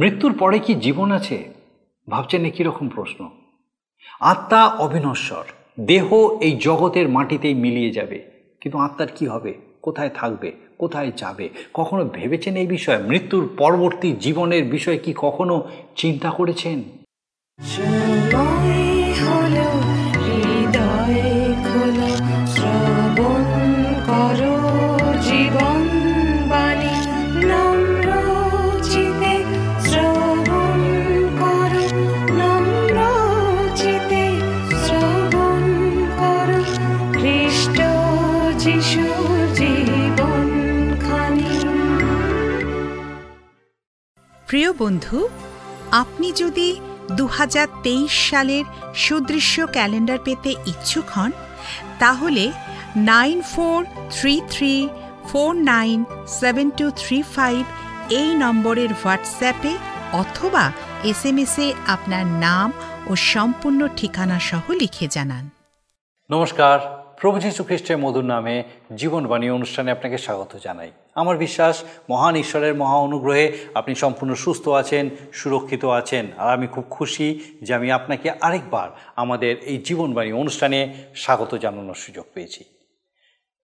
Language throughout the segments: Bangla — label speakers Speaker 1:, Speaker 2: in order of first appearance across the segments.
Speaker 1: মৃত্যুর পরে কি জীবন আছে? ভাবছেন না কীরকম প্রশ্ন। আত্মা অবিনশ্বর। দেহ এই জগতের মাটিতেই মিলিয়ে যাবে। কিন্তু আত্মার কি হবে? কোথায় থাকবে? কোথায় যাবে? কখনো ভেবেছেন এই বিষয়ে? মৃত্যুর পরবর্তী জীবনের বিষয়ে কি কখনো চিন্তা করেছেন?
Speaker 2: প্রিয় বন্ধু, আপনি যদি দু হাজার তেইশ সালের সুদৃশ্য ক্যালেন্ডার পেতে ইচ্ছুক হন, তাহলে nine four three three four nine seven two three five এই নম্বরের হোয়াটসঅ্যাপে অথবা এস এম এসে আপনার নাম ও সম্পূর্ণ ঠিকানা সহ লিখে জানান।
Speaker 1: নমস্কার, প্রভু যীশু খ্রিস্টের মধুর নামে জীবনবাণী অনুষ্ঠানে আপনাকে স্বাগত জানাই। আমার বিশ্বাস, মহান ঈশ্বরের মহা অনুগ্রহে আপনি সম্পূর্ণ সুস্থ আছেন, সুরক্ষিত আছেন। আর আমি খুব খুশি যে আমি আপনাকে আরেকবার আমাদের এই জীবনবাণী অনুষ্ঠানে স্বাগত জানানোর সুযোগ পেয়েছি।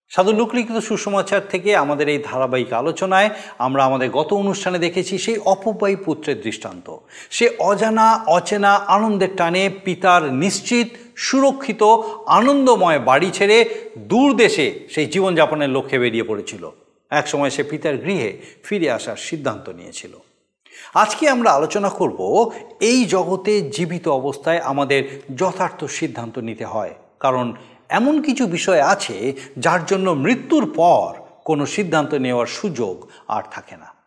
Speaker 1: সাধু লুকলিখিত সুসমাচার থেকে আমাদের এই ধারাবাহিক আলোচনায় আমরা আমাদের গত অনুষ্ঠানে দেখেছি সেই অপব্যয়ী পুত্রের দৃষ্টান্ত। সে অজানা, অচেনা, আনন্দের টানে পিতার নিশ্চিত, সুরক্ষিত, আনন্দময় বাড়ি ছেড়ে দূর দেশে সেই জীবনযাপনের লক্ষ্যে বেরিয়ে পড়েছিল। একসময় সে পিতার গৃহে ফিরে আসার সিদ্ধান্ত নিয়েছিল। আজকে আমরা আলোচনা করব এই জগতে জীবিত অবস্থায় আমাদের যথার্থ সিদ্ধান্ত নিতে হয়। কারণ এমন কিছু বিষয় আছে যার জন্য মৃত্যুর পর কোনো সিদ্ধান্ত নেওয়ার সুযোগ আর থাকে না।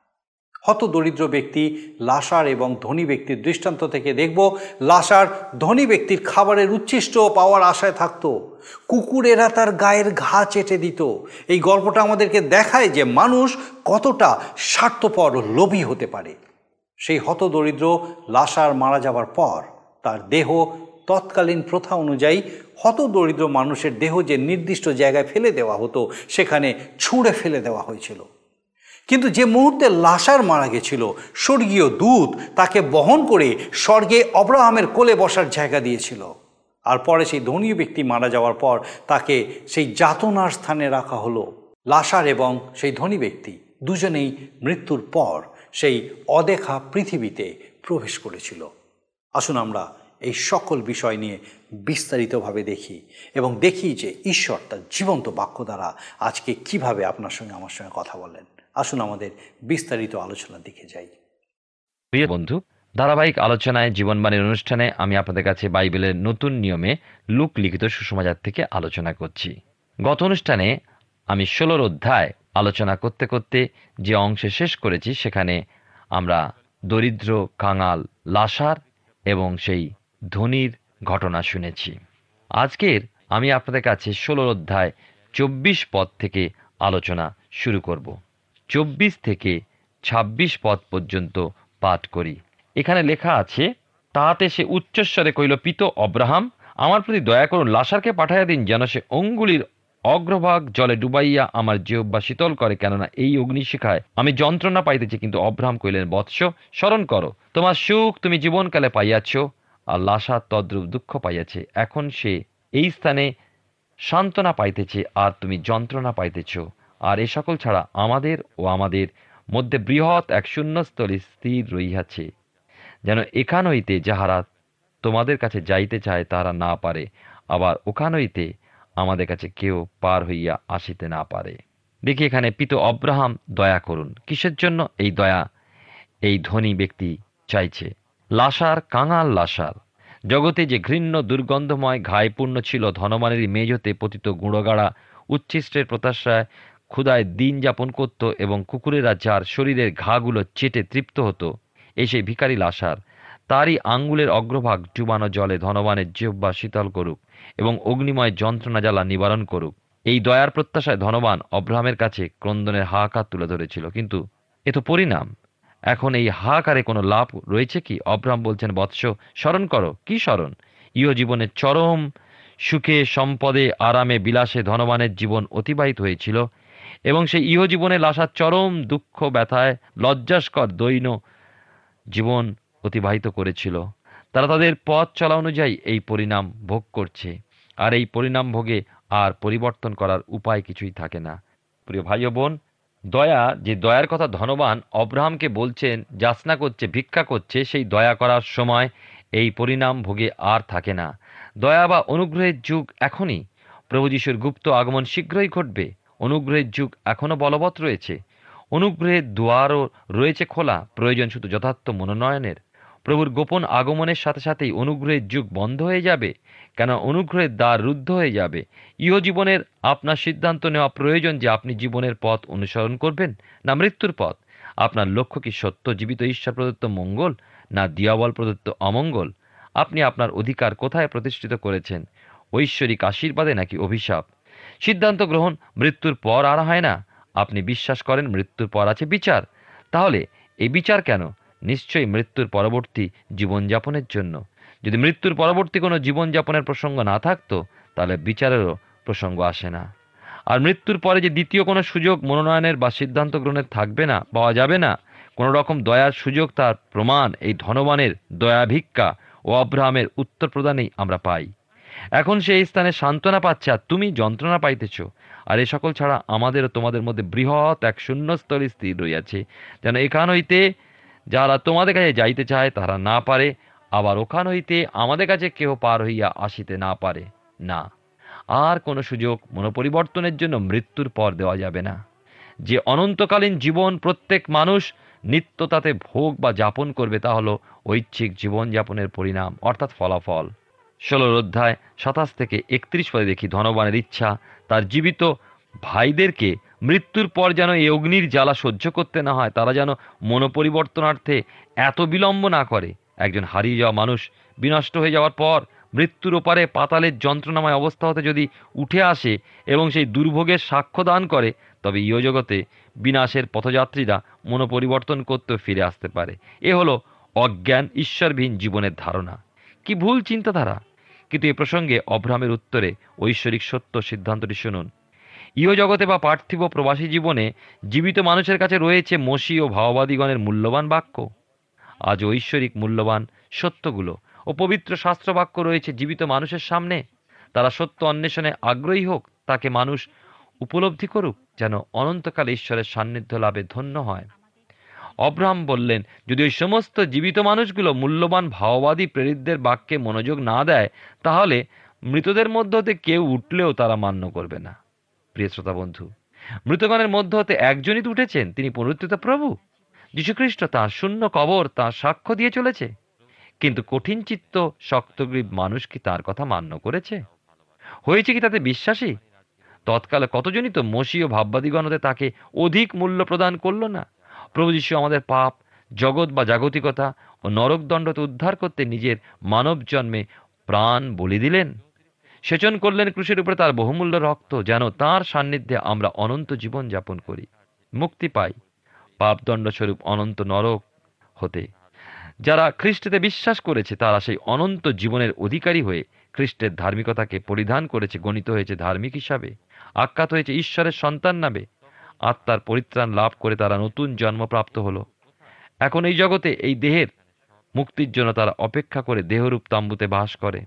Speaker 1: হত দরিদ্র ব্যক্তি লাসার এবং ধনী ব্যক্তির দৃষ্টান্ত থেকে দেখব লাসার ধনী ব্যক্তির খাবারের উচ্ছিষ্ট পাওয়ার আশায় থাকতো। কুকুরেরা তার গায়ের ঘা চেটে দিত। এই গল্পটা আমাদেরকে দেখায় যে মানুষ কতটা স্বার্থপর ও লোভী হতে পারে। সেই হতদরিদ্র লাসার মারা যাবার পর তার দেহ তৎকালীন প্রথা অনুযায়ী হতদরিদ্র মানুষের দেহ যে নির্দিষ্ট জায়গায় ফেলে দেওয়া হতো, সেখানে ছুঁড়ে ফেলে দেওয়া হয়েছিল। কিন্তু যে মুহূর্তে লাশার মারা গেছিল, স্বর্গীয় দূত তাকে বহন করে স্বর্গে অব্রাহামের কোলে বসার জায়গা দিয়েছিল। আর পরে সেই ধনী ব্যক্তি মারা যাওয়ার পর তাকে সেই যাতনার স্থানে রাখা হলো। লাশার এবং সেই ধনী ব্যক্তি দুজনেই মৃত্যুর পর সেই অদেখা পৃথিবীতে প্রবেশ করেছিল। আসুন আমরা এই সকল বিষয় নিয়ে বিস্তারিতভাবে দেখি এবং দেখি যে ঈশ্বর তার জীবন্ত বাক্য দ্বারা আজকে কীভাবে আপনার সঙ্গে আমার সঙ্গে কথা বলেন। আসুন আমাদের বিস্তারিত আলোচনার দিকে যাই।
Speaker 3: প্রিয় বন্ধু, ধারাবাহিক আলোচনায় জীবনবাণীর অনুষ্ঠানে আমি আপনাদের কাছে বাইবেলের নতুন নিয়মে লুক লিখিত সুসমাচার থেকে আলোচনা করছি। গত অনুষ্ঠানে আমি ষোলোর অধ্যায় আলোচনা করতে করতে যে অংশে শেষ করেছি সেখানে আমরা দরিদ্র, কাঙাল লাসার এবং সেই ধনির ঘটনা শুনেছি। আজকের আমি আপনাদের কাছে ষোলোর অধ্যায় চব্বিশ পদ থেকে আলোচনা শুরু করব। চব্বিশ থেকে ২৬ পদ পর্যন্ত পাঠ করি। এখানে লেখা আছে, তাহাতে সে উচ্চস্বরে কইল পিত অব্রাহাম, আমার প্রতি দয়া করুন, লাসারকে পাঠাইয়া দিন যেন সে অঙ্গুলির অগ্রভাগ জলে ডুবাইয়া আমার জিহ্বা শীতল করে, কেননা এই অগ্নিশিখায় আমি যন্ত্রণা পাইতেছি। কিন্তু অব্রাহাম কইলেন বৎস, স্মরণ করো, তোমার সুখ তুমি জীবনকালে পাইয়াছ আর লাসা তদ্রূপ দুঃখ পাইয়াছে। এখন সে এই স্থানে সান্ত্বনা পাইতেছে আর তুমি যন্ত্রণা পাইতেছ। আর এ সকল ছাড়া আমাদের ও আমাদের মধ্যে বৃহৎ এক শূন্যস্থলী স্থির রহিয়াছে। যেন এখান হইতে যাহারা তোমাদের কাছে যাইতে চায়, তাহারা না পারে। আবার ওখান হইতে আমাদের কাছে কেউ পার হইয়া আসিতে না পারে। দেখি এখানে পিত অব্রাহাম দয়া করুন। কিসের জন্য এই দয়া এই ধনী ব্যক্তি চাইছে? লাসার কাঙাল লাসার জগতে যে ঘৃণ্য দুর্গন্ধময় ঘায়পূর্ণ ছিল ধনমানের মেজতে পতিত গুঁড়োগাড়া উচ্ছিষ্টের প্রত্যাশায় ক্ষুদায় দিন যাপন করত এবং কুকুরেরা যার শরীরের ঘাগুলো চেটে তৃপ্ত হতো এই সেই ভিকারি লাসার তারই আঙ্গুলের অগ্রভাগ ডুবানো জলে ধনবানের জিহ্বা শীতল করুক এবং অগ্নিময় যন্ত্রণা জ্বালা নিবারণ করুক। এই দয়ার প্রত্যাশায় ধনবান অব্রাহামের কাছে ক্রন্দনের হাহাকার তুলে ধরেছিল। কিন্তু এ তো পরিণাম। এখন এই হাহাকারে কোনো লাভ রয়েছে কি? অব্রাহাম বলছেন, বৎস, স্মরণ করো। কি স্মরণ? ইহ জীবনের চরম সুখে সম্পদে আরামে বিলাসে ধনবানের জীবন অতিবাহিত হয়েছিল। এবং সেই ইহজীবনে লাসার চরম দুঃখ ব্যথায় লজ্জাস্কর দৈন জীবন অতিবাহিত করেছিল। তারা তাদের পথ চলা অনুযায়ী এই পরিণাম ভোগ করছে। আর এই পরিণাম ভোগে আর পরিবর্তন করার উপায় কিছুই থাকে না। প্রিয় ভাই বোন, দয়া, যে দয়ার কথা ধনবান অব্রাহামকে বলছেন, যাচনা করছে, ভিক্ষা করছে, সেই দয়া করার সময় এই পরিণাম ভোগে আর থাকে না। দয়া বা অনুগ্রহের যুগ এখনই। প্রভু যিশুর গুপ্ত আগমন শীঘ্রই ঘটবে। অনুগ্রহের যুগ এখনও বলবৎ রয়েছে। অনুগ্রহের দুয়ারও রয়েছে খোলা। প্রয়োজন শুধু যথার্থ মনোনয়নের। প্রভুর গোপন আগমনের সাথে সাথেই অনুগ্রহের যুগ বন্ধ হয়ে যাবে। কেন অনুগ্রহের দ্বার রুদ্ধ হয়ে যাবে? ইহ জীবনের আপনার সিদ্ধান্ত নেওয়া প্রয়োজন যে আপনি জীবনের পথ অনুসরণ করবেন না মৃত্যুর পথ। আপনার লক্ষ্য কি সত্য জীবিত ঈশ্বর প্রদত্ত মঙ্গল না দিয়াবল প্রদত্ত অমঙ্গল? আপনি আপনার অধিকার কোথায় প্রতিষ্ঠিত করেছেন? ঐশ্বরিক আশীর্বাদে নাকি অভিশাপ? সিদ্ধান্ত গ্রহণ মৃত্যুর পর আর হয় না। আপনি বিশ্বাস করেন মৃত্যুর পর আছে বিচার। তাহলে এই বিচার কেন? নিশ্চয়ই মৃত্যুর পরবর্তী জীবনযাপনের জন্য। যদি মৃত্যুর পরবর্তী কোনো জীবনযাপনের প্রসঙ্গ না থাকতো, তাহলে বিচারেরও প্রসঙ্গ আসে না। আর মৃত্যুর পরে যে দ্বিতীয় কোনো সুযোগ মনোনয়নের বা সিদ্ধান্ত গ্রহণের থাকবে না, পাওয়া যাবে না, কোনো রকম দয়ার সুযোগ তার প্রমাণ, এই ধনবানের দয়া ভিক্ষা ও অব্রাহামের উত্তর প্রদানেই আমরা পাই। এখন সেই স্থানে সান্ত্বনা পাচ্ছে আর তুমি যন্ত্রণা পাইতেছ। আর এ সকল ছাড়া আমাদের তোমাদের মধ্যে বৃহৎ এক শূন্যস্থলী স্থির রইয়াছে যেন এখান হইতে যারা তোমাদের কাছে যাইতে চায়, তারা না পারে। আবার ওখান হইতে আমাদের কাছে কেহ পার হইয়া আসিতে না পারে। না, আর কোনো সুযোগ মনোপরিবর্তনের জন্য মৃত্যুর পর দেওয়া যাবে না। যে অনন্তকালীন জীবন প্রত্যেক মানুষ নিত্য তাতে ভোগ বা যাপন করবে, তা হলো ঐচ্ছিক জীবনযাপনের পরিণাম, অর্থাৎ ফলাফল। ষোলোর অধ্যায় সাতাশ থেকে একত্রিশ পদে দেখি, ধনবানের ইচ্ছা, তার জীবিত ভাইদেরকে মৃত্যুর পর যেন এই অগ্নির জ্বালা সহ্য করতে না হয়, তারা যেন মনোপরিবর্তনার্থে এত বিলম্ব না করে। একজন হারিয়ে যাওয়া মানুষ বিনষ্ট হয়ে যাওয়ার পর মৃত্যুর ওপারে পাতালের যন্ত্রণাময় অবস্থা হতে যদি উঠে আসে এবং সেই দুর্ভোগের সাক্ষ্য দান করে, তবে ইয় জগতে বিনাশের পথযাত্রীরা মনোপরিবর্তন করতেও ফিরে আসতে পারে। এ হলো অজ্ঞান ঈশ্বরবিহীন জীবনের ধারণা। কি ভুল চিন্তাধারা? কিন্তু এ প্রসঙ্গে অব্রাহামের উত্তরে ঐশ্বরিক সত্য সিদ্ধান্তটি শুনুন। ইহজগতে বা পার্থিব প্রবাসী জীবনে জীবিত মানুষের কাছে রয়েছে মসি ও ভাওবাদীগণের মূল্যবান বাক্য। আজ ঐশ্বরিক মূল্যবান সত্যগুলো ও পবিত্র শাস্ত্র বাক্য রয়েছে জীবিত মানুষের সামনে। তারা সত্য অন্বেষণে আগ্রহী হোক, তাকে মানুষ উপলব্ধি করুক যেন অনন্তকাল ঈশ্বরের সান্নিধ্য লাভে ধন্য হয়। অব্রাহাম বললেন, যদি ওই সমস্ত জীবিত মানুষগুলো মূল্যবান ভাওবাদী প্রেরিতদের বাক্যে মনোযোগ না দেয়, তাহলে মৃতদের মধ্য হতে কেউ উঠলেও তারা মান্য করবে না। প্রিয় শ্রোতা বন্ধু, মৃতগণের মধ্য হতে একজনই তো উঠেছেন, তিনি পুনরুত্থিত প্রভু। যীশুখ্রিস্ট তাঁর শূন্য কবর, তাঁর সাক্ষ্য দিয়ে চলেছে। কিন্তু কঠিন চিত্ত শক্তগ্রীব মানুষ কি তার কথা মান্য করেছে? হয়েছে কি তাতে বিশ্বাসী? তৎকালে কতজনই তো মসীয় ভাববাদীগণতে তাকে অধিক মূল্য প্রদান করল না? প্রভু যীশু আমাদের পাপ, জগৎ বা জাগতিকতা ও নরকদণ্ডতে উদ্ধার করতে নিজের মানব জন্মে প্রাণ বলি দিলেন। সেচন করলেন ক্রুশের উপরে তার বহুমূল্য রক্ত, যেন তার সান্নিধ্যে আমরা অনন্ত জীবন যাপন করি, মুক্তি পাই, পাপদণ্ড স্বরূপ অনন্ত নরক হতে। যারা খ্রিস্টতে বিশ্বাস করেছে, তারা সেই অনন্ত জীবনের অধিকারী হয়ে খ্রিস্টের ধার্মিকতাকে পরিধান করেছে, গণিত হয়েছে ধার্মিক হিসাবে, আখ্যাত হয়েছে ঈশ্বরের সন্তান নামে আত্মার পরিত্রাণ লাভ করে তারা নতুন জন্মপ্রাপ্ত হলো। এখন এই জগতে এই দেহের মুক্তির জন্য তারা অপেক্ষা করে দেহরূপ তাম্বুতে বাস করে।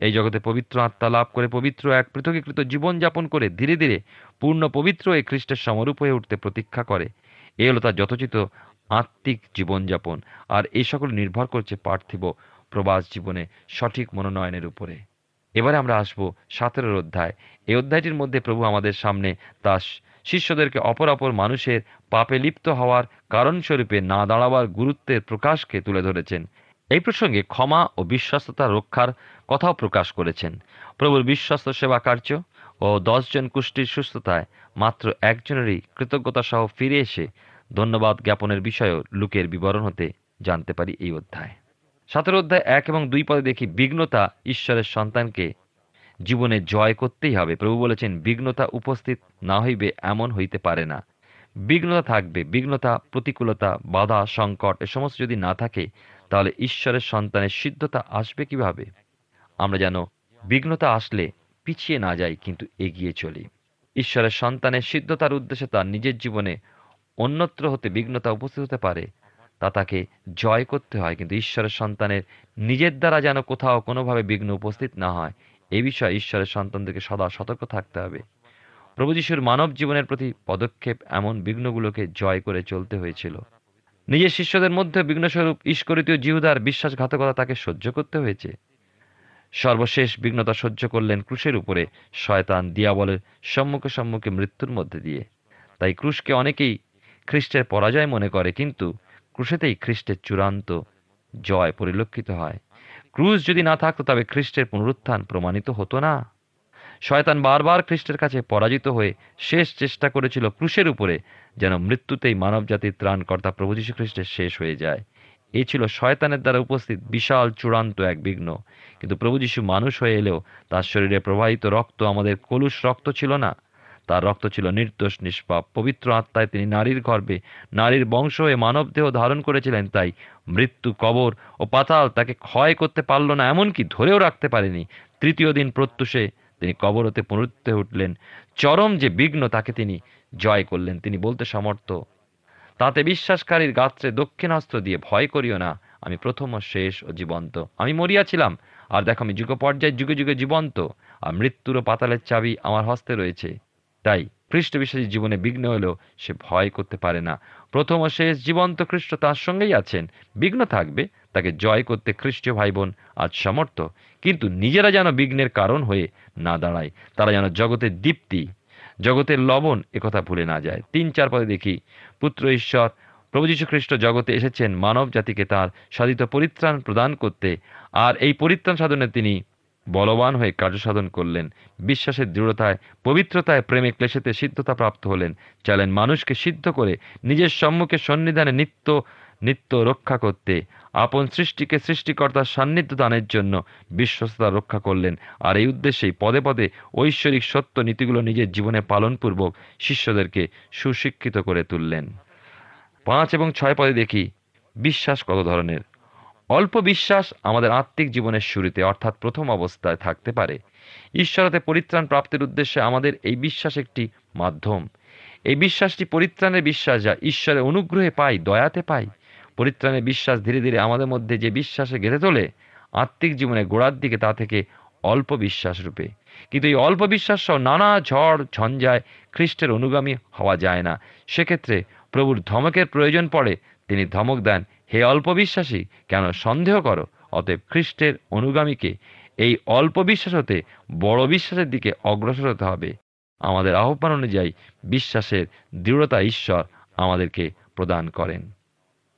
Speaker 3: এই জগতে পবিত্র আত্মা লাভ করে পবিত্র এক পৃথকীকৃত জীবনযাপন করে ধীরে ধীরে পূর্ণ পবিত্র এই খ্রিস্টের সমরূপ হয়ে উঠতে প্রতীক্ষা করে। এ হলো তার যথোচিত আত্মিক জীবনযাপন আর এই সকল নির্ভর করছে পার্থিব প্রবাস জীবনে সঠিক মনোনয়নের উপরে। এবারে আমরা আসব সতেরোর অধ্যায়। এই অধ্যায়টির মধ্যে প্রভু আমাদের সামনে তার শিষ্যদেরকে অপর অপর মানুষের পাপে লিপ্ত হওয়ার কারণস্বরূপে না দাঁড়াবার গুরুত্বের প্রকাশকে তুলে ধরেছেন। এই প্রসঙ্গে ক্ষমা ও বিশ্বস্ততা রক্ষার কথাও প্রকাশ করেছেন। প্রভুর বিশ্বস্ত সেবা কার্য ও দশজন কুষ্টির সুস্থতায় মাত্র একজনেরই কৃতজ্ঞতা সহ ফিরে এসে ধন্যবাদ জ্ঞাপনের বিষয়েও লুকের বিবরণ হতে জানতে পারি এই অধ্যায়। সতেরো অধ্যায় এক এবং দুই পদে দেখি বিঘ্নতা ঈশ্বরের সন্তানকে জীবনে জয় করতেই হবে। প্রভু বলেছেন, বিঘ্নতা উপস্থিত না হইবে, এমন হইতে পারে না। বিঘ্নতা থাকবে, বিঘ্নতা, প্রতিকূলতা, বাধা, সংকট, এ সমস্ত যদি না থাকে, তাহলে ঈশ্বরের সন্তানের সিদ্ধতা আসবে কীভাবে? আমরা যেন বিঘ্নতা আসলে পিছিয়ে না যাই, কিন্তু এগিয়ে চলি। ঈশ্বরের সন্তানের সিদ্ধতার উদ্দেশ্যে তার নিজের জীবনে অন্যত্র হতে বিঘ্নতা উপস্থিত হতে পারে, তা তাকে জয় করতে হয়। কিন্তু ঈশ্বরের সন্তানের নিজের দ্বারা যেন কোথাও কোনোভাবে বিঘ্ন উপস্থিত না হয় এ বিষয়ে ঈশ্বরের সন্তানদেরকে সদা সতর্ক থাকতে হবে। প্রভু যিশুর মানব জীবনের প্রতি পদক্ষেপ এমন বিঘ্নগুলোকে জয় করে চলতে হয়েছিল। নিজের শিষ্যদের মধ্যে বিঘ্নস্বরূপ ঈশ্বরিতীয় জিহুদার বিশ্বাসঘাতকতা তাকে সহ্য করতে হয়েছে। সর্বশেষ বিঘ্নতা সহ্য করলেন ক্রুশের উপরে, শয়তান দিয়াবলের সম্মুখে সম্মুখে মৃত্যুর মধ্যে দিয়ে। তাই ক্রুশকে অনেকেই খ্রিস্টের পরাজয় মনে করে, কিন্তু ক্রুশেতেই খ্রিস্টের চূড়ান্ত জয় পরিলক্ষিত হয়। ক্রুশ যদি না থাকতো, তবে খ্রিস্টের পুনরুত্থান প্রমাণিত হতো না। শয়তান বারবার খ্রিস্টের কাছে পরাজিত হয়ে শেষ চেষ্টা করেছিল ক্রুশের উপরে, যেন মৃত্যুতেই মানব মানবজাতির ত্রাণকর্তা প্রভু যীশু খ্রিস্টের শেষ হয়ে যায়। এই ছিল শয়তানের দ্বারা উপস্থিত বিশাল, চূড়ান্ত এক বিঘ্ন। কিন্তু প্রভু যীশু মানুষ হয়ে এলেও তার শরীরে প্রবাহিত রক্ত আমাদের কলুষ রক্ত ছিল না। তার রক্ত ছিল নির্দোষ, নিষ্পাপ। পবিত্র আত্মায় তিনি নারীর গর্ভে নারীর বংশ হয়ে মানব দেহ ধারণ করেছিলেন, তাই মৃত্যু কবর ও পাতাল তাকে ক্ষয় করতে পারল না, এমনকি ধরেও রাখতে পারেনি। তৃতীয় দিন প্রত্যুষে তিনি কবর হতে পুনরুত্থে উঠলেন। চরম যে বিঘ্ন তাকে তিনি জয় করলেন, তিনি বলতে সমর্থ, তাতে বিশ্বাসকারীর গাত্রে দক্ষিণাস্ত্র দিয়ে ভয় করিও না, আমি প্রথম ও শেষ ও জীবন্ত। আমি মরিয়াছিলাম আর দেখো আমি যুগ পর্যায়ে যুগে যুগে জীবন্ত, আর মৃত্যুর ও পাতালের চাবি আমার হস্তে রয়েছে। তাই খ্রিস্ট বিশ্বাসী জীবনে বিঘ্ন হলেও সে ভয় করতে পারে না। প্রথম ও শেষ জীবন্ত খ্রিস্ট তার সঙ্গেই আছেন। বিঘ্ন থাকবে, তাকে জয় করতে খ্রিস্টীয় ভাই বোন আজ সমর্থ। কিন্তু নিজেরা যেন বিঘ্নের কারণ হয়ে না দাঁড়ায়, তারা যেন জগতের দীপ্তি, জগতের লবণ একথা ভুলে না যায়। তিন চার পদে দেখি, পুত্র ঈশ্বর, প্রভু যীশু খ্রিস্ট জগতে এসেছেন মানব জাতিকে তার সাধিত পরিত্রাণ প্রদান করতে। আর এই পরিত্রাণ সাধনে তিনি বলবান হয়ে কার্যসাধন করলেন। বিশ্বাসের দৃঢ়তায়, পবিত্রতায় প্রেমে ক্লেশেতে সিদ্ধতা প্রাপ্ত হলেন। চাইলেন মানুষকে সিদ্ধ করে নিজের সম্মুখে সন্নিধানে নিত্য নিত্য রক্ষা করতে। আপন সৃষ্টিকে সৃষ্টিকর্তার সান্নিধ্য দানের জন্য বিশ্বস্ততা রক্ষা করলেন। আর এই উদ্দেশ্যেই পদে পদে ঐশ্বরিক সত্য নীতিগুলো নিজের জীবনে পালনপূর্বক শিষ্যদেরকে সুশিক্ষিত করে তুললেন। পাঁচ এবং ছয় পদে দেখি, বিশ্বাস কত ধরনের? অল্প বিশ্বাস আমাদের আত্মিক জীবনের শুরুতে, অর্থাৎ প্রথম অবস্থায় থাকতে পারে। ঈশ্বরতে পরিত্রাণ প্রাপ্তির উদ্দেশ্যে আমাদের এই বিশ্বাস একটি মাধ্যম। এই বিশ্বাসটি পরিত্রাণের বিশ্বাস যা ঈশ্বরের অনুগ্রহে পাই, দয়াতে পাই। পরিত্রাণের বিশ্বাস ধীরে ধীরে আমাদের মধ্যে যে বিশ্বাসে গেঁথে তোলে, আত্মিক জীবনে গোড়ার দিকে তা থেকে অল্প বিশ্বাস রূপে। কিন্তু এই অল্প বিশ্বাস সহ নানা ঝড়, ঝঞ্ঝায় খ্রিস্টের অনুগামী হওয়া যায় না। সেক্ষেত্রে প্রভুর ধমকের প্রয়োজন পড়ে, তিনি ধমক দেন হে অল্প বিশ্বাসী কেন সন্দেহ করো? অতএব খ্রিস্টের অনুগামীকে এই অল্প বিশ্বাস হতে বড় বিশ্বাসের দিকে অগ্রসর হতে হবে। আমাদের আহ্বান অনুযায়ী বিশ্বাসের দৃঢ়তা ঈশ্বর আমাদেরকে প্রদান করেন।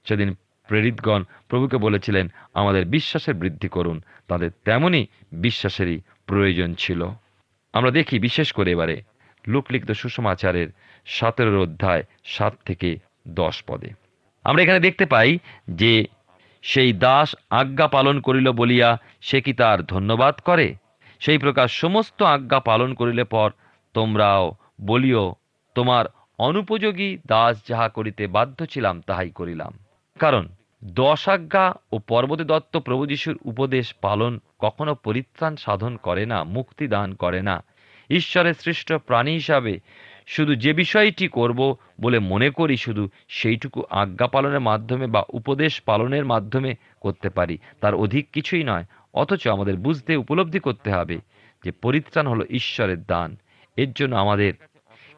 Speaker 3: সেদিন প্রেরিতগণ প্রভুকে বলেছিলেন, আমাদের বিশ্বাসের বৃদ্ধি করুন। তাদের তেমনই বিশ্বাসেরই প্রয়োজন ছিল। আমরা দেখি বিশেষ করে এবারে লোকলিখিত সুসমাচারের সতেরোর অধ্যায় সাত থেকে দশ পদে। আমরা এখানে দেখতে পাই যে সেই দাস আজ্ঞা পালন করিল বলিয়া সে কি তার ধন্যবাদ করে? সেই প্রকার সমস্ত আজ্ঞা পালন করিলে পর তোমরাও বলিও, তোমার অনুপযোগী দাস যাহা করিতে বাধ্য ছিলাম, তাহাই করিলাম। কারণ দশ আজ্ঞা ও পর্বতে দত্ত প্রভু যিশুর উপদেশ পালন কখনো পরিত্রাণ সাধন করে না, মুক্তি দান করে না। ঈশ্বরের সৃষ্ট প্রাণী হিসাবে শুধু যে বিষয়টি করব বলে মনে করি, শুধু সেইটুকু আজ্ঞা পালনের মাধ্যমে বা উপদেশ পালনের মাধ্যমে করতে পারি। তার অধিক কিছুই নয়, অথচ আমাদের বুঝতে উপলব্ধি করতে হবে যে পরিত্রাণ হলো ঈশ্বরের দান। এর জন্য আমাদের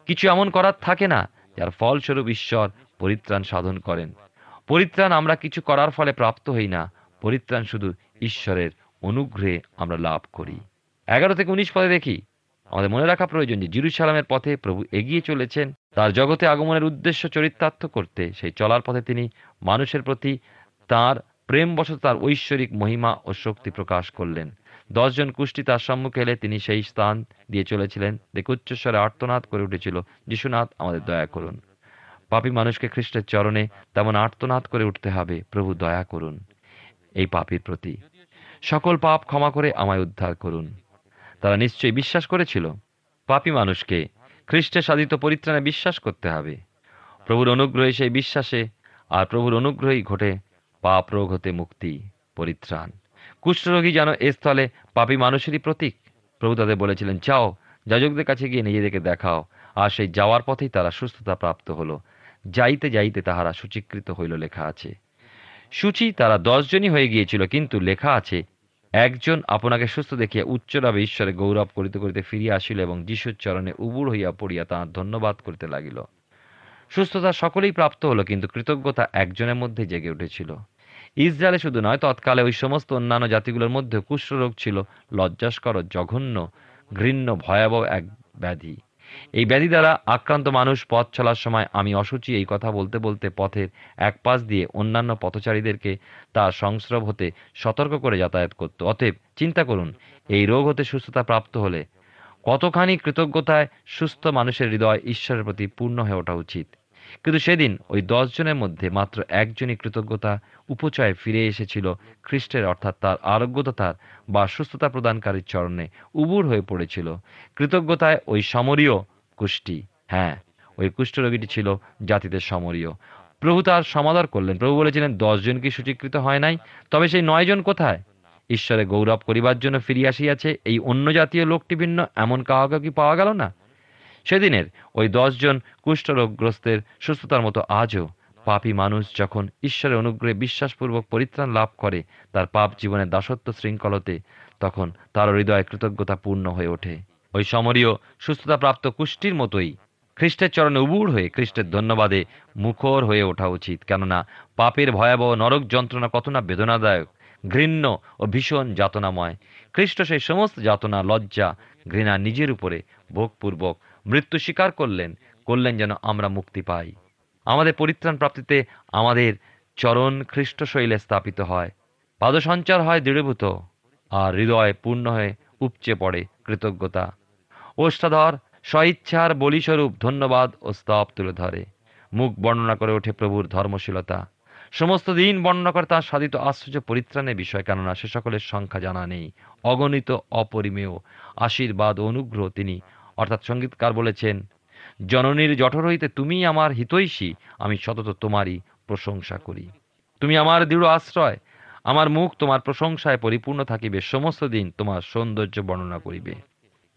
Speaker 3: কিছু এমন করার থাকে না, যার ফলস্বরূপ ঈশ্বর পরিত্রাণ সাধন করেন। পরিত্রাণ আমরা কিছু করার ফলে প্রাপ্ত হই না, পরিত্রাণ শুধু ঈশ্বরের অনুগ্রহে আমরা লাভ করি। এগারো থেকে উনিশ পদে দেখি আমাদের মনে রাখা প্রয়োজন যে জিরুসালামের পথে প্রভু এগিয়ে চলেছেন। তার জগতে আগমনের উদ্দেশ্য চরিতার্থ করতে, সেই চলার পথে তিনি মানুষের প্রতি তার প্রেমবশত তার ঐশ্বরিক মহিমা ও শক্তি প্রকাশ করলেন। দশজন কুষ্টি তার সম্মুখে এলে তিনি সেই স্থান দিয়ে চলেছিলেন। দেখে উচ্চস্বরে আর্তনাদ করে উঠেছিল, যিশুনাথ, আমাদের দয়া করুন। পাপী মানুষকে খ্রিস্টের চরণে তেমন আর্তনাদ করে উঠতে হবে, প্রভু দয়া করুন এই পাপীর প্রতি। সকল পাপ ক্ষমা করে আমায় উদ্ধার করুন। তারা নিশ্চয়ই বিশ্বাস করেছিল। পাপী মানুষকে খ্রিস্টের সাধিত পরিত্রাণে বিশ্বাস করতে হবে। প্রভুর অনুগ্রহে সেই বিশ্বাসে আর প্রভুর অনুগ্রহেই ঘটে পাপ রোগ হতে মুক্তি, পরিত্রাণ। কুষ্ঠরোগী যেন এ স্থলে পাপী মানুষেরই প্রতীক। প্রভু তাদের বলেছিলেন, যাও, যাজকদের কাছে গিয়ে নিজেদেরকে দেখাও। আর সেই যাওয়ার পথেই তারা সুস্থতা প্রাপ্ত হলো। যাইতে যাইতে তাহারা সুচিকৃত হইল লেখা আছে। সূচি তারা দশজনই হয়ে গিয়েছিল, কিন্তু লেখা আছে একজন আপনাকে সুস্থ দেখিয়া উচ্চরাবে ঈশ্বরে গৌরব করিতে করিতে ফিরিয়া আসিল এবং যিশুর চরণে উবুর হইয়া পড়িয়া তাঁর ধন্যবাদ করিতে লাগিল। সুস্থতা সকলেই প্রাপ্ত হলো, কিন্তু কৃতজ্ঞতা একজনের মধ্যে জেগে উঠেছিল। ইসরায়েলে শুধু নয়, তৎকালে ওই সমস্ত অন্যান্য জাতিগুলোর মধ্যে কুষ্ঠরোগ ছিল, লজ্জাস্কর, জঘন্য, ঘৃণ্য, ভয়াবহ এক ব্যাধি। এই ব্যাধি দ্বারা আক্রান্ত মানুষ পথ চলার সময় আমি অসুচি এই কথা বলতে বলতে পথের এক পাশ দিয়ে অন্যান্য পথচারীদেরকে তার সংস্রব হতে সতর্ক করে যাতায়াত করত। অতএব চিন্তা করুন, এই রোগ হতে সুস্থতা প্রাপ্ত হলে কতখানি কৃতজ্ঞতায় সুস্থ মানুষের হৃদয় ঈশ্বরের প্রতি পূর্ণ হয়ে ওঠা উচিত। কিন্তু সেদিন ওই দশ জনের মধ্যে মাত্র একজনই কৃতজ্ঞতা, উপচয় ফিরে এসেছিল খ্রিস্টের, অর্থাৎ তার আরোগ্যতার বা সুস্থতা প্রদানকারীর চরণে উবুর হয়ে পড়েছিল। কৃতজ্ঞতায় ওই সমরীয় কুষ্টি হ্যাঁ ওই কুষ্ঠরোগীটি ছিল জাতিদের সমরীয়। প্রভু তার সমাদর করলেন। প্রভু বলেছিলেন দশজন কি সূচীকৃত হয় নাই? তবে সেই নয়জন কোথায়? ঈশ্বরে গৌরব করিবার জন্য ফিরিয়া আসিয়াছে। এই অন্য জাতীয় লোকটি ভিন্ন, এমন কাউকে কি পাওয়া গেল না? সেদিনের ওই দশজন কুষ্ঠরোগগ্রস্তের সুস্থতার মতো আজও পাপী মানুষ যখন ঈশ্বরের অনুগ্রহে বিশ্বাসপূর্বক পরিত্রাণ লাভ করে তার পাপ জীবনের দাসত্ব শৃঙ্খলতে, তখন তার হৃদয় কৃতজ্ঞতা পূর্ণ হয়ে ওঠে। ওই সমরীয় সুস্থতাপ্রাপ্ত কুষ্টির মতোই খ্রিস্টের চরণে উবুড় হয়ে খ্রিস্টের ধন্যবাদে মুখর হয়ে ওঠা উচিত। কেননা পাপের ভয়াবহ নরক যন্ত্রণা কত না বেদনাদায়ক, ঘৃণ্য ও ভীষণ যাতনাময়। খ্রিস্ট সেই সমস্ত যাতনা, লজ্জা, ঘৃণা নিজের উপরে ভোগপূর্বক মৃত্যু স্বীকার করলেন করলেন যেন আমরা মুক্তি পাই। আমাদের পরিত্রাণ প্রাপ্তিতে আমাদের চরণ খ্রিস্ট শৈলে স্থাপিত হয়। পাদসঞ্চার হয় দৃঢ়ভূত আর হৃদয় পূর্ণ হয়ে উপচে পড়ে কৃতজ্ঞতা। ওষ্ঠাধর স্বইচ্ছার বলিস্বরূপ ধন্যবাদ ও স্তব তুলে ধরে। মুখ বর্ণনা করে ওঠে প্রভুর ধর্মশীলতা। সমস্ত দিন বর্ণনা করে তার সাধিত আশ্চর্য পরিত্রাণের বিষয়, কেননা সে সকলের সংখ্যা জানা নেই। অগণিত অপরিমেয় আশীর্বাদ অনুগ্রহ তিনি অর্থাৎ সঙ্গীতকার বলেছেন, জননীর জঠর হইতে তুমি আমার হিতৈষী, আমি সতত তোমারই প্রশংসা করি। তুমি আমার দৃঢ় আশ্রয়, আমার মুখ তোমার প্রশংসায় পরিপূর্ণ থাকিবে, সমস্ত দিন তোমার সৌন্দর্য বর্ণনা করিবে।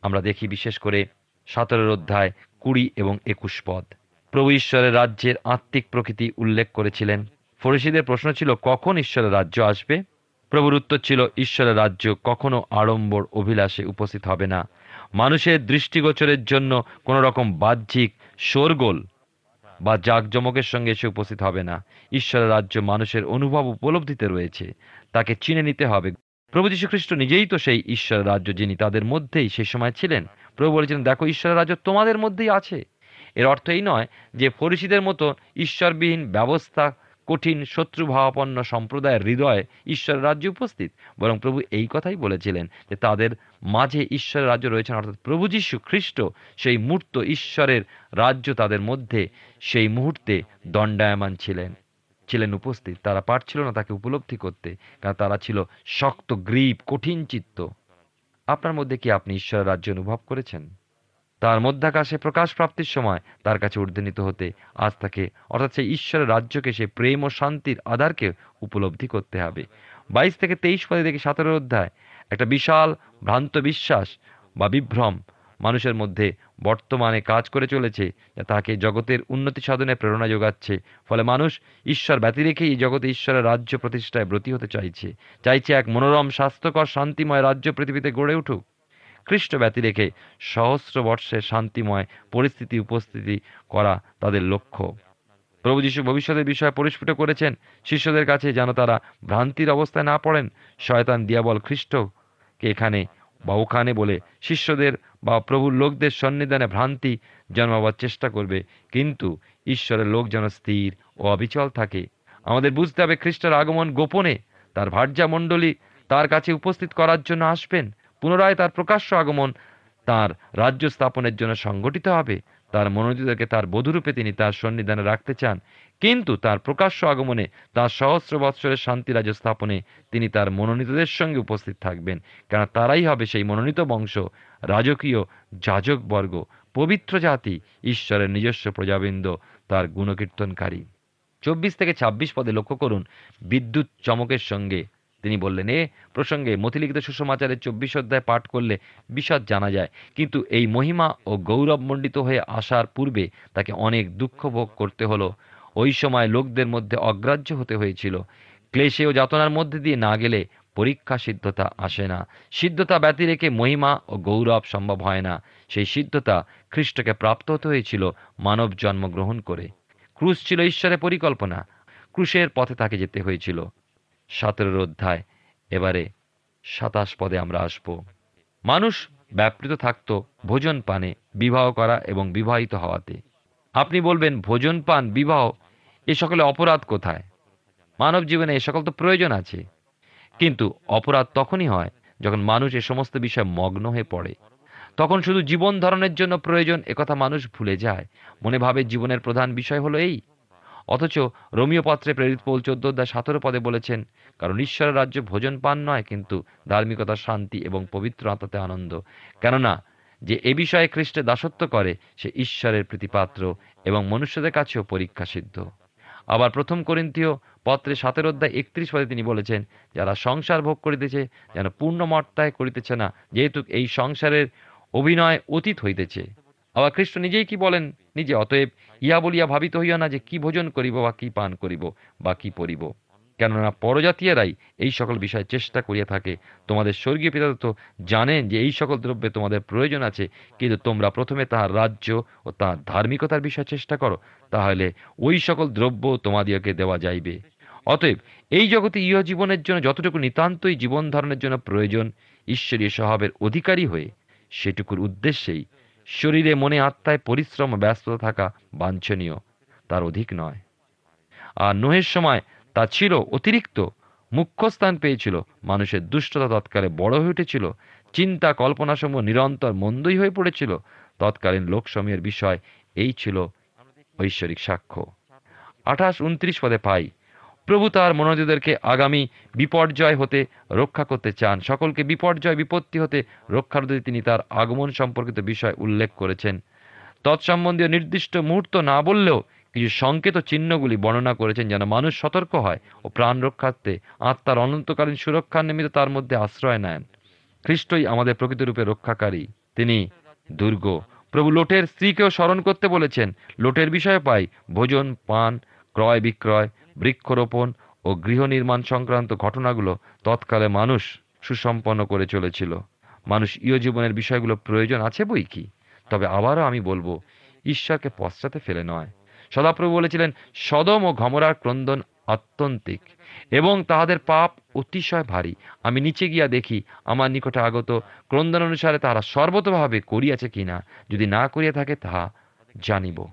Speaker 3: আমরা দেখি বিশেষ করে সতেরোর অধ্যায় কুড়ি এবং একুশ পদ। প্রভু ঈশ্বরের রাজ্যের আত্মিক প্রকৃতি উল্লেখ করেছিলেন। ফরিসিদের প্রশ্ন ছিল, কখন ঈশ্বরের রাজ্য আসবে? প্রভুর উত্তর ছিল, ঈশ্বরের রাজ্য কখনো আড়ম্বর অভিলাষে উপস্থিত হবে না। মানুষের দৃষ্টিগোচরের জন্য কোনো রকম বাহ্যিক শোরগোল বা জাঁকজমকের সঙ্গে এসে উপস্থিত হবে না। ঈশ্বরের রাজ্য মানুষের অনুভব উপলব্ধিতে রয়েছে। তাকে চিনে নিতে হবে। প্রভু যীশু খ্রিস্ট নিজেই তো সেই ঈশ্বরের রাজ্য যিনি তাদের মধ্যেই সেই সময় ছিলেন। প্রভু বলেছিলেন, দেখো ঈশ্বরের রাজ্য তোমাদের মধ্যেই আছে। এর অর্থ এই নয় যে ফরিসিদের মতো ঈশ্বরবিহীন ব্যবস্থা কঠিন শত্রুভাবাপন্ন সম্প্রদায়ের হৃদয়ে ঈশ্বরের রাজ্য উপস্থিত। বরং প্রভু এই কথাই বলেছিলেন যে তাদের মাঝে ঈশ্বরের রাজ্য রয়েছেন অর্থাৎ প্রভু যীশু খ্রিস্ট, সেই মূর্ত ঈশ্বরের রাজ্য তাদের মধ্যে সেই মুহূর্তে দণ্ডায়মান ছিলেন। ছিলেন উপস্থিত। তারা পারছিল না তাকে উপলব্ধি করতে, কারণ তারা ছিল শক্ত, গ্রীব, কঠিন চিত্ত। আপনার মধ্যে কি আপনি ঈশ্বরের রাজ্য অনুভব করেছেন? তার মধ্যাকাশে প্রকাশ প্রাপ্তির সময় তার কাছে ঊর্ধ্বনীত হতে আজ তাকে অর্থাৎ সেই ঈশ্বরের রাজ্যকে সে প্রেম ও শান্তির আধারকে উপলব্ধি করতে হবে। বাইশ থেকে তেইশ পদে দেখি সতেরো অধ্যায়, একটা বিশাল ভ্রান্ত বিশ্বাস বা বিভ্রম মানুষের মধ্যে বর্তমানে কাজ করে চলেছে, যা তাকে জগতের উন্নতি সাধনে প্রেরণা যোগাচ্ছে। ফলে মানুষ ঈশ্বর ব্যতি রেখেই জগতে ঈশ্বরের রাজ্য প্রতিষ্ঠায় ব্রতী হতে চাইছে চাইছে এক মনোরম, স্বাস্থ্যকর, শান্তিময় রাজ্য পৃথিবীতে গড়ে উঠুক। খ্রিস্ট ব্যতি রেখে সহস্র বর্ষের শান্তিময় পরিস্থিতি উপস্থিতি করা তাদের লক্ষ্য। প্রভু যীশু ভবিষ্যতের বিষয়ে পরিস্ফুট করেছেন। শিষ্যদের কাছে যেন তারা ভ্রান্তির অবস্থায় না পড়েন, শয়তান দিয়াবল খ্রিস্টকে এখানে বা ওখানে বলে শিষ্যদের বা প্রভুর লোকদের সন্নিধানে ভ্রান্তি জন্মাবার চেষ্টা করবে। কিন্তু ঈশ্বরের লোক যেন স্থির ও অবিচল থাকে। আমাদের বুঝতে হবে খ্রিস্টের আগমন গোপনে। তার ভার্যা মণ্ডলী তার কাছে উপস্থিত করার জন্য আসবেন। পুনরায় তার প্রকাশ্য আগমন তার রাজ্য স্থাপনের জন্য সংগঠিত হবে। তার মনোনীতকে তার বধূরূপে তিনি তার সন্নিধানে রাখতে চান। কিন্তু তার প্রকাশ্য আগমনে তার সহস্র বৎসরের শান্তি রাজ্য স্থাপনে তিনি তার মনোনীতদের সঙ্গে উপস্থিত থাকবেন। কেন তারাই হবে সেই মনোনীত বংশ, রাজকীয় যাজকবর্গ পবিত্র জাতি, ঈশ্বরের নিজস্ব প্রজাবৃন্দ, তার গুণকীর্তনকারী। চব্বিশ থেকে ছাব্বিশ পদে লক্ষ্য করুন, বিদ্যুৎ চমকের সঙ্গে তিনি বললেন, এ প্রসঙ্গে মতিলিখিত সুষমাচারের চব্বিশ অধ্যায় পাঠ করলে বিশদ জানা যায়। কিন্তু এই মহিমা ও গৌরবমণ্ডিত হয়ে আসার পূর্বে তাকে অনেক দুঃখ ভোগ করতে হলো। ওই সময় লোকদের মধ্যে অগ্রাহ্য হতে হয়েছিল। ক্লেশে ও যাতনার মধ্যে দিয়ে না গেলে পরীক্ষা সিদ্ধতা আসে না। সিদ্ধতা ব্যতি রেখে মহিমা ও গৌরব সম্ভব হয় না। সেই সিদ্ধতা খ্রিস্টকে প্রাপ্ত হতে হয়েছিল মানব জন্মগ্রহণ করে। ক্রুশ ছিল ঈশ্বরের পরিকল্পনা। ক্রুশের পথে তাকে যেতে হয়েছিল। সতেরোর অধ্যায়, এবারে সাতাশ পদে আমরা আসব। মানুষ ব্যাপৃত থাকত ভোজন পানে বিবাহ করা এবং বিবাহিত হওয়াতে। আপনি বলবেন, ভোজন পান, বিবাহ? এ সকলে অপরাধ কোথায়? মানব জীবনে এ সকল তো প্রয়োজন আছে। কিন্তু অপরাধ তখনই হয় যখন মানুষ এ সমস্ত বিষয়ে মগ্ন হয়ে পড়ে। তখন শুধু জীবন ধারণের জন্য প্রয়োজন একথা মানুষ ভুলে যায়। মনে ভাবে জীবনের প্রধান বিষয় হলো এই অথচ রোমীয় পত্রে প্রেরিত পৌল চোদ্দ অধ্যায় সতেরো পদে বলেছেন, কারণ ঈশ্বরের রাজ্য ভোজন পান নয়, কিন্তু ধার্মিকতা শান্তি এবং পবিত্র আত্মাতে আনন্দ। কেননা, যে এ বিষয়ে খ্রিস্টে দাসত্ব করে, সে ঈশ্বরের প্রীতিপাত্র এবং মনুষ্যদের কাছেও পরীক্ষা সিদ্ধ। আবার প্রথম করিন্থীয় পত্রে সাতের অধ্যায় একত্রিশ পদে তিনি বলেছেন, যারা সংসার ভোগ করিতেছে, যেন পূর্ণ মর্তায় করিতেছে না, যেহেতু এই সংসারের অভিনয় অতীত হইতেছে। আবার খ্রিস্ট নিজেই কি বলেন? নিজে, অতএব ইহা বলিয়া ভাবিত হইয়া না যে কি ভোজন করিব বা কি পান করিব বা কি পরিব। কেননা পরজাতীয়রাই এই সকল বিষয়ে চেষ্টা করিয়া থাকে। তোমাদের স্বর্গীয় পিতা তো জানেন যে এই সকল দ্রব্যে তোমাদের প্রয়োজন আছে, কিন্তু তোমরা প্রথমে তাহার রাজ্য ও তাহার ধার্মিকতার বিষয়ে চেষ্টা করো, তাহলে ওই সকল দ্রব্য তোমাদিওকে দেওয়া যাইবে। অতএব এই জগতে ইহ জীবনের জন্য যতটুকু নিতান্তই জীবন ধারণের জন্য প্রয়োজন, ঈশ্বরীয় স্বভাবের অধিকারী হয়ে সেটুকুর উদ্দেশ্যেই শরীরে মনে আত্মায় পরিশ্রম ও ব্যস্ততা থাকা বাঞ্ছনীয়, তার অধিক নয়। আর নোহের সময় তা ছিল অতিরিক্ত, মুখ্য স্থান পেয়েছিল। মানুষের দুষ্টতা তৎকালে বড় হয়ে উঠেছিল, চিন্তা কল্পনাসমূহ নিরন্তর মন্দই হয়ে পড়েছিল। তৎকালীন লোকসময়ের বিষয় এই ছিল ঐশ্বরিক সাক্ষ্য। আঠাশ, উনত্রিশ পদে পাই। প্রভু তার মনোযোগদেরকে আগামী বিপর্যয় হতে রক্ষা করতে চান। সকলকে বিপর্যয়, বিপত্তি হতে রক্ষার্থে তিনি তার আগমন সম্পর্কিত বিষয় উল্লেখ করেছেন। তৎসম্বন্ধীয় নির্দিষ্ট মুহূর্ত না বললেও কিছু সংকেত চিহ্নগুলি বর্ণনা করেছেন যেন মানুষ সতর্ক হয় ও প্রাণ রক্ষার্থে আত্মার অনন্তকালীন সুরক্ষার নিমিত্ত তার মধ্যে আশ্রয় নেন। খ্রিস্টই আমাদের প্রকৃতরূপে রক্ষাকারী। তিনি দুর্গ। প্রভু লোটের স্ত্রীকেও স্মরণ করতে বলেছেন, লোটের বিষয়ে পাই, ভোজন, পান ক্রয় বিক্রয় বৃক্ষরোপণ ও গৃহ নির্মাণ সংক্রান্ত ঘটনাগুলো তৎকালে মানুষ সুসম্পন্ন করে চলেছিল। মানুষ ইয় জীবনের বিষয়গুলো প্রয়োজন আছে বই কি? তবে আবারও আমি বলব, ঈশ্বরকে পশ্চাতে ফেলে নয়। সদাপ্রভু বলেছিলেন, সদম ও ঘমরার ক্রন্দন আত্যন্তিক এবং তাহাদের পাপ অতিশয় ভারী। আমি নিচে গিয়া দেখি, আমার নিকটে আগত ক্রন্দন অনুসারে তাহারা সর্বতভাবে করিয়াছে কিনা। যদি না করিয়া থাকে, তাহা জানিব।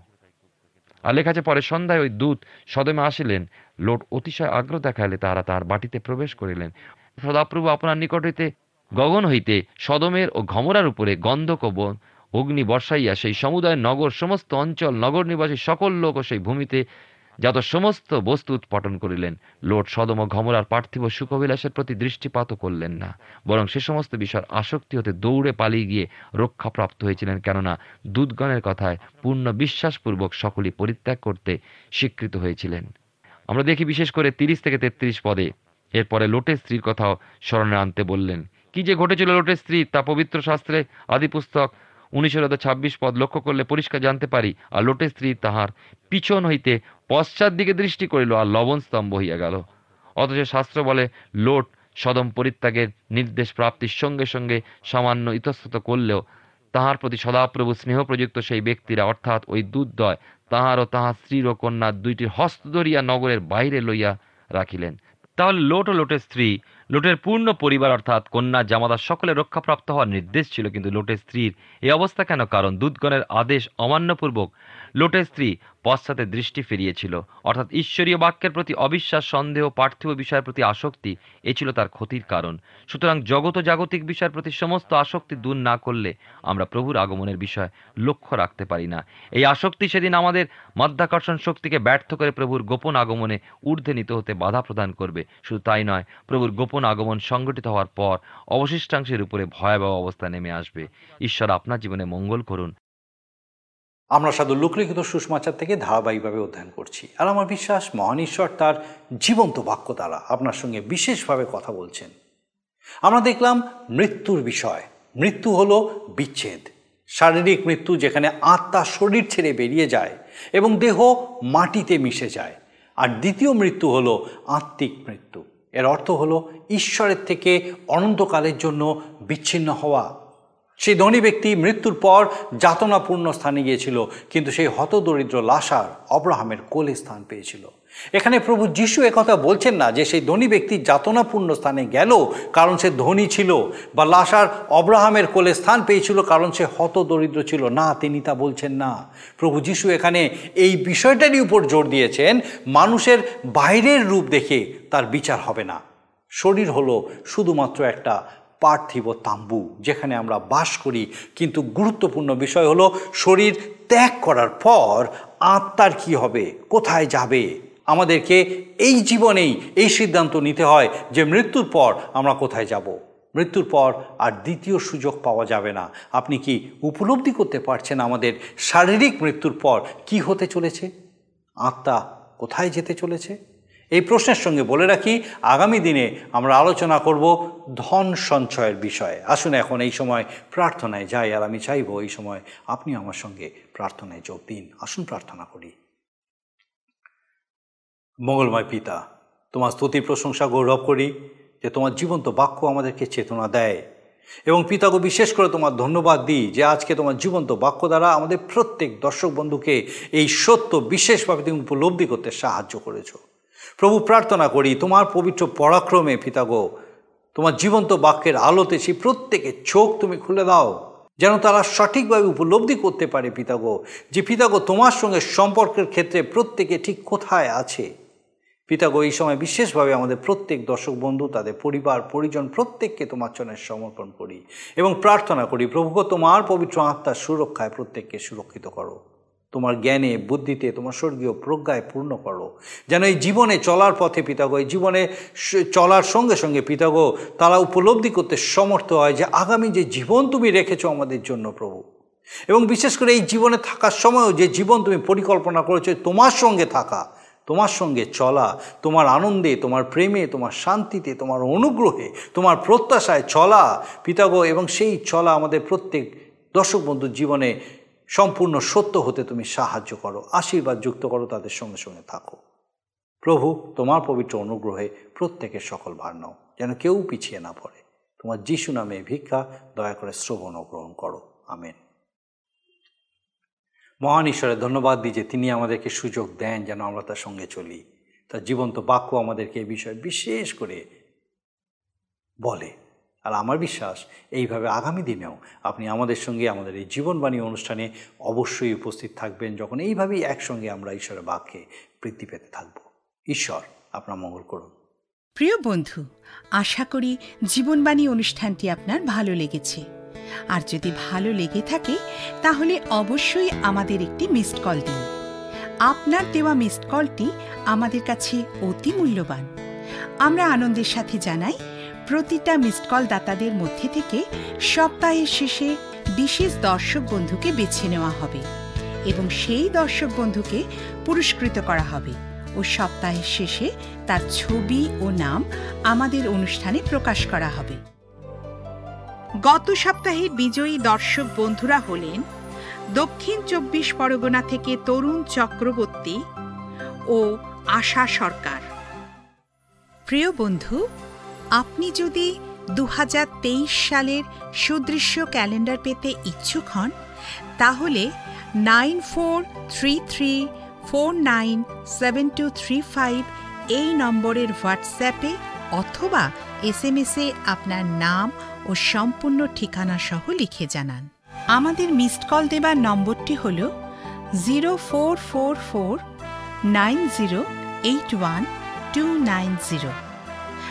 Speaker 3: আর লেখা আছে, পরে সন্ধ্যায় ওই দূত সদমে আসিলেন। লোট অতিশয় আগ্রহ দেখাইলে তারা তার বাটিতে প্রবেশ করিলেন। সদাপ্রভু আপনার নিকট হইতে গগন হইতে সদমের ও ঘমরার উপরে গন্ধক অগ্নি বর্ষাইয়া সেই সমুদায় নগর, সমস্ত অঞ্চল, নগর নিবাসী সকল লোক ও সেই ভূমিতে যত সমস্ত বস্তু উৎপাটন করিলেন, লোট, সদম ঘমরার পার্থিব সুখবিলাসের প্রতি দৃষ্টিপাত করলেন না। বরং সে সমস্ত বিষয়ের আসক্তি হতে দৌড়ে পালিয়ে গিয়ে রক্ষাপ্রাপ্ত হয়েছিলেন, কেননা দুধগণের কথায় পূর্ণ বিশ্বাসপূর্বক সকলেই পরিত্যাগ করতে স্বীকৃত হয়েছিলেন। আমরা দেখি বিশেষ করে তিরিশ থেকে তেত্রিশ পদে। এরপরে লোটের স্ত্রীর কথাও স্মরণে আনতে বললেন, কি যে ঘটেছিল লোটের স্ত্রী, তা পবিত্র শাস্ত্রে আদি পুস্তক উনিশের ছাব্বিশ পদ লক্ষ্য করলে পরিষ্কার জানতে পারি, আর লোটের স্ত্রী তাহার পিছন হইতে পশ্চাৎ দিকে দৃষ্টি করিল আর লবণ স্তম্ভ হইয়া গেল। অথচ শাস্ত্র বলে, লোট সদম পরিত্যাগের নির্দেশ প্রাপ্তির সঙ্গে সঙ্গে সামান্য ইতস্তত করলেও তাহার প্রতি সদাপ্রভু স্নেহ প্রযুক্ত সেই ব্যক্তিরা অর্থাৎ ওই দুধদয় তাহার ও তাহার স্ত্রীর ও কন্যার দুইটির হস্ত ধরিয়া নগরের বাইরে লইয়া রাখিলেন। তাহলে লোট ও লোটের স্ত্রী, লোটের পূর্ণ পরিবার অর্থাৎ কন্যা জামাতা সকলে রক্ষাপ্রাপ্ত হওয়ার নির্দেশ ছিল, কিন্তু লোটের স্ত্রীর এই অবস্থা কেন? কারণ দুধগণের আদেশ অমান্যপূর্বক লোটের স্ত্রী পশ্চাতে দৃষ্টি ফিরিয়েছিল। অর্থাৎ ঈশ্বরীয় বাক্যের প্রতি অবিশ্বাস, সন্দেহ, পার্থিব বিষয়ের প্রতি আসক্তি, এ ছিল তার ক্ষতির কারণ। সুতরাং জগত জাগতিক বিষয়ের প্রতি সমস্ত আসক্তি দূর না করলে আমরা প্রভুর আগমনের বিষয় লক্ষ্য রাখতে পারি না। এই আসক্তি সেদিন আমাদের মাধ্যাকর্ষণ শক্তিকে ব্যর্থ করে প্রভুর গোপন আগমনে ঊর্ধ্বে নিতে হতে বাধা প্রদান করবে। শুধু তাই নয়, প্রভুর গোপন আগমন সংগঠিত হওয়ার পর অবশিষ্টাংশের উপরে ভয়াবহ অবস্থা নেমে আসবে। ঈশ্বর আপনার জীবনে মঙ্গল করুন।
Speaker 1: আমরা সাধু লোকলিখিত সুষমাচার থেকে ধারাবাহিকভাবে অধ্যয়ন করছি। আর আমার বিশ্বাস, মহান ঈশ্বর তার জীবন্ত বাক্য দ্বারা আপনার সঙ্গে বিশেষভাবে কথা বলছেন। আমরা দেখলাম মৃত্যুর বিষয়। মৃত্যু হলো বিচ্ছেদ। শারীরিক মৃত্যু যেখানে আত্মা শরীর ছেড়ে বেরিয়ে যায় এবং দেহ মাটিতে মিশে যায়। আর দ্বিতীয় মৃত্যু হলো আত্মিক মৃত্যু। এর অর্থ হলো ঈশ্বরের থেকে অনন্তকালের জন্য বিচ্ছিন্ন হওয়া। সেই ধনী ব্যক্তি মৃত্যুর পর যাতনাপূর্ণ স্থানে গিয়েছিল, কিন্তু সেই হতদরিদ্র লাশার অব্রাহামের কোলে স্থান পেয়েছিল। এখানে প্রভু যিশু একথা বলছেন না যে সেই ধনী ব্যক্তি যাতনাপূর্ণ স্থানে গেল কারণ সে ধনী ছিল, বা লাশার অব্রাহামের কোলে স্থান পেয়েছিল কারণ সে হতদরিদ্র ছিল। না, তিনি তা বলছেন না। প্রভু যিশু এখানে এই বিষয়টারই উপর জোর দিয়েছেন, মানুষের বাইরের রূপ দেখে তার বিচার হবে না। শরীর হলো শুধুমাত্র একটা পার্থিব তাম্বু, যেখানে আমরা বাস করি। কিন্তু গুরুত্বপূর্ণ বিষয় হলো, শরীর ত্যাগ করার পর আত্মার কি হবে? কোথায় যাবে? আমাদেরকে এই জীবনেই এই সিদ্ধান্ত নিতে হয় যে মৃত্যুর পর আমরা কোথায় যাব। মৃত্যুর পর আর দ্বিতীয় সুযোগ পাওয়া যাবে না। আপনি কি উপলব্ধি করতে পারছেন আমাদের শারীরিক মৃত্যুর পর কি হতে চলেছে? আত্মা কোথায় যেতে চলেছে? এই প্রশ্নের সঙ্গে বলে রাখি, আগামী দিনে আমরা আলোচনা করব ধন সঞ্চয়ের বিষয়ে। আসুন এখন এই সময় প্রার্থনায় যাই, আর আমি চাইব এই সময় আপনি আমার সঙ্গে প্রার্থনায় যোগ দিন। আসুন প্রার্থনা করি। মঙ্গলময় পিতা, তোমার স্তুতি প্রশংসা গৌরব করি যে তোমার জীবন্ত বাক্য আমাদেরকে চেতনা দেয় এবং পিতাকে বিশেষ করে তোমার ধন্যবাদ দিই যে আজকে তোমার জীবন্ত বাক্য দ্বারা আমাদের প্রত্যেক দর্শক বন্ধুকে এই সত্য বিশেষভাবে তুমি উপলব্ধি করতে সাহায্য করেছ। প্রভু প্রার্থনা করি, তোমার পবিত্র পরাক্রমে পিতাগো তোমার জীবন্ত বাক্যের আলোতে সেই প্রত্যেকের চোখ তুমি খুলে দাও, যেন তারা সঠিকভাবে উপলব্ধি করতে পারে পিতাগো যে পিতাগো তোমার সঙ্গে সম্পর্কের ক্ষেত্রে প্রত্যেকে ঠিক কোথায় আছে। পিতাগো এই সময় বিশেষভাবে আমাদের প্রত্যেক দর্শক বন্ধু, তাদের পরিবার, পরিজন প্রত্যেককে তোমার চরণে সমর্পণ করি এবং প্রার্থনা করি প্রভুগো তোমার পবিত্র আত্মার সুরক্ষায় প্রত্যেককে সুরক্ষিত করো। তোমার জ্ঞানে, বুদ্ধিতে, তোমার স্বর্গীয় প্রজ্ঞায় পূর্ণ করো। যেন এই জীবনে চলার পথে পিতাগো, এই জীবনে চলার সঙ্গে সঙ্গে পিতাগো, তারা উপলব্ধি করতে সমর্থ হয় যে আগামী যে জীবন তুমি রেখেছো আমাদের জন্য প্রভু। এবং বিশেষ করে এই জীবনে থাকার সময়ও যে জীবন তুমি পরিকল্পনা করেছ, তোমার সঙ্গে থাকা, তোমার সঙ্গে চলা, তোমার আনন্দে, তোমার প্রেমে, তোমার শান্তিতে, তোমার অনুগ্রহে, তোমার প্রত্যাশায় চলা, পিতাগো, এবং সেই চলা আমাদের প্রত্যেক দর্শক বন্ধুর জীবনে সম্পূর্ণ সত্য হতে তুমি সাহায্য করো, আশীর্বাদ যুক্ত করো তাদের সঙ্গে সঙ্গে থাকো। প্রভু, তোমার পবিত্র অনুগ্রহে প্রত্যেকের সকল ভার নাও, যেন কেউ পিছিয়ে না পড়ে। তোমার যিশু নামে ভিক্ষা, দয়া করে শ্রবণ গ্রহণ করো। আমেন। মহান ঈশ্বরের ধন্যবাদ দিই যে তিনি আমাদেরকে সুযোগ দেন যেন আমরা তার সঙ্গে চলি। তার জীবন্ত বাক্য আমাদেরকে এই বিষয়ে বিশেষ করে বলে। আর আমার বিশ্বাস, এইভাবে আগামী দিনেও আপনি আমাদের সঙ্গে আমাদের এই জীবনবাণী অনুষ্ঠানে অবশ্যই উপস্থিত থাকবেন যখন এইভাবেই একসঙ্গে আমরা ঈশ্বরের বাক্যে বৃদ্ধি পেতে থাকব। ঈশ্বর, আপনার মঙ্গল করুন।
Speaker 2: প্রিয় বন্ধু, আশা করি জীবনবাণী অনুষ্ঠানটি আপনার ভালো লেগেছে। আর যদি ভালো লেগে থাকে, তাহলে অবশ্যই আমাদের একটি মিসড কল দিন। আপনার দেওয়া মিসড কলটি আমাদের কাছে অতি মূল্যবান। আমরা আনন্দের সাথে জানাই প্রতিটা মিসড কল দাতাদের মধ্যে থেকে সপ্তাহের শেষে বিশেষ দর্শক বন্ধুকে বেছে নেওয়া হবে এবং সেই দর্শক বন্ধুকে পুরস্কৃত করা হবে ও সপ্তাহের শেষে তার ছবি ও নাম আমাদের অনুষ্ঠানে প্রকাশ করা হবে। গত সপ্তাহের বিজয়ী দর্শক বন্ধুরা হলেন দক্ষিণ চব্বিশ পরগনা থেকে তরুণ চক্রবর্তী ও আশা সরকার। প্রিয় বন্ধু আপনি যদি দু হাজার তেইশ সালের সুদৃশ্য ক্যালেন্ডার পেতে ইচ্ছুক হন, তাহলে nine four three three four nine seven two three five এই নম্বরের হোয়াটসঅ্যাপে অথবা এস এম এসে আপনার নাম ও সম্পূর্ণ ঠিকানা সহ লিখে জানান। আমাদের মিসড কল দেবার নম্বরটি হল zero four four four nine zero eight one two nine zero.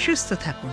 Speaker 2: সুস্থ থাকুন।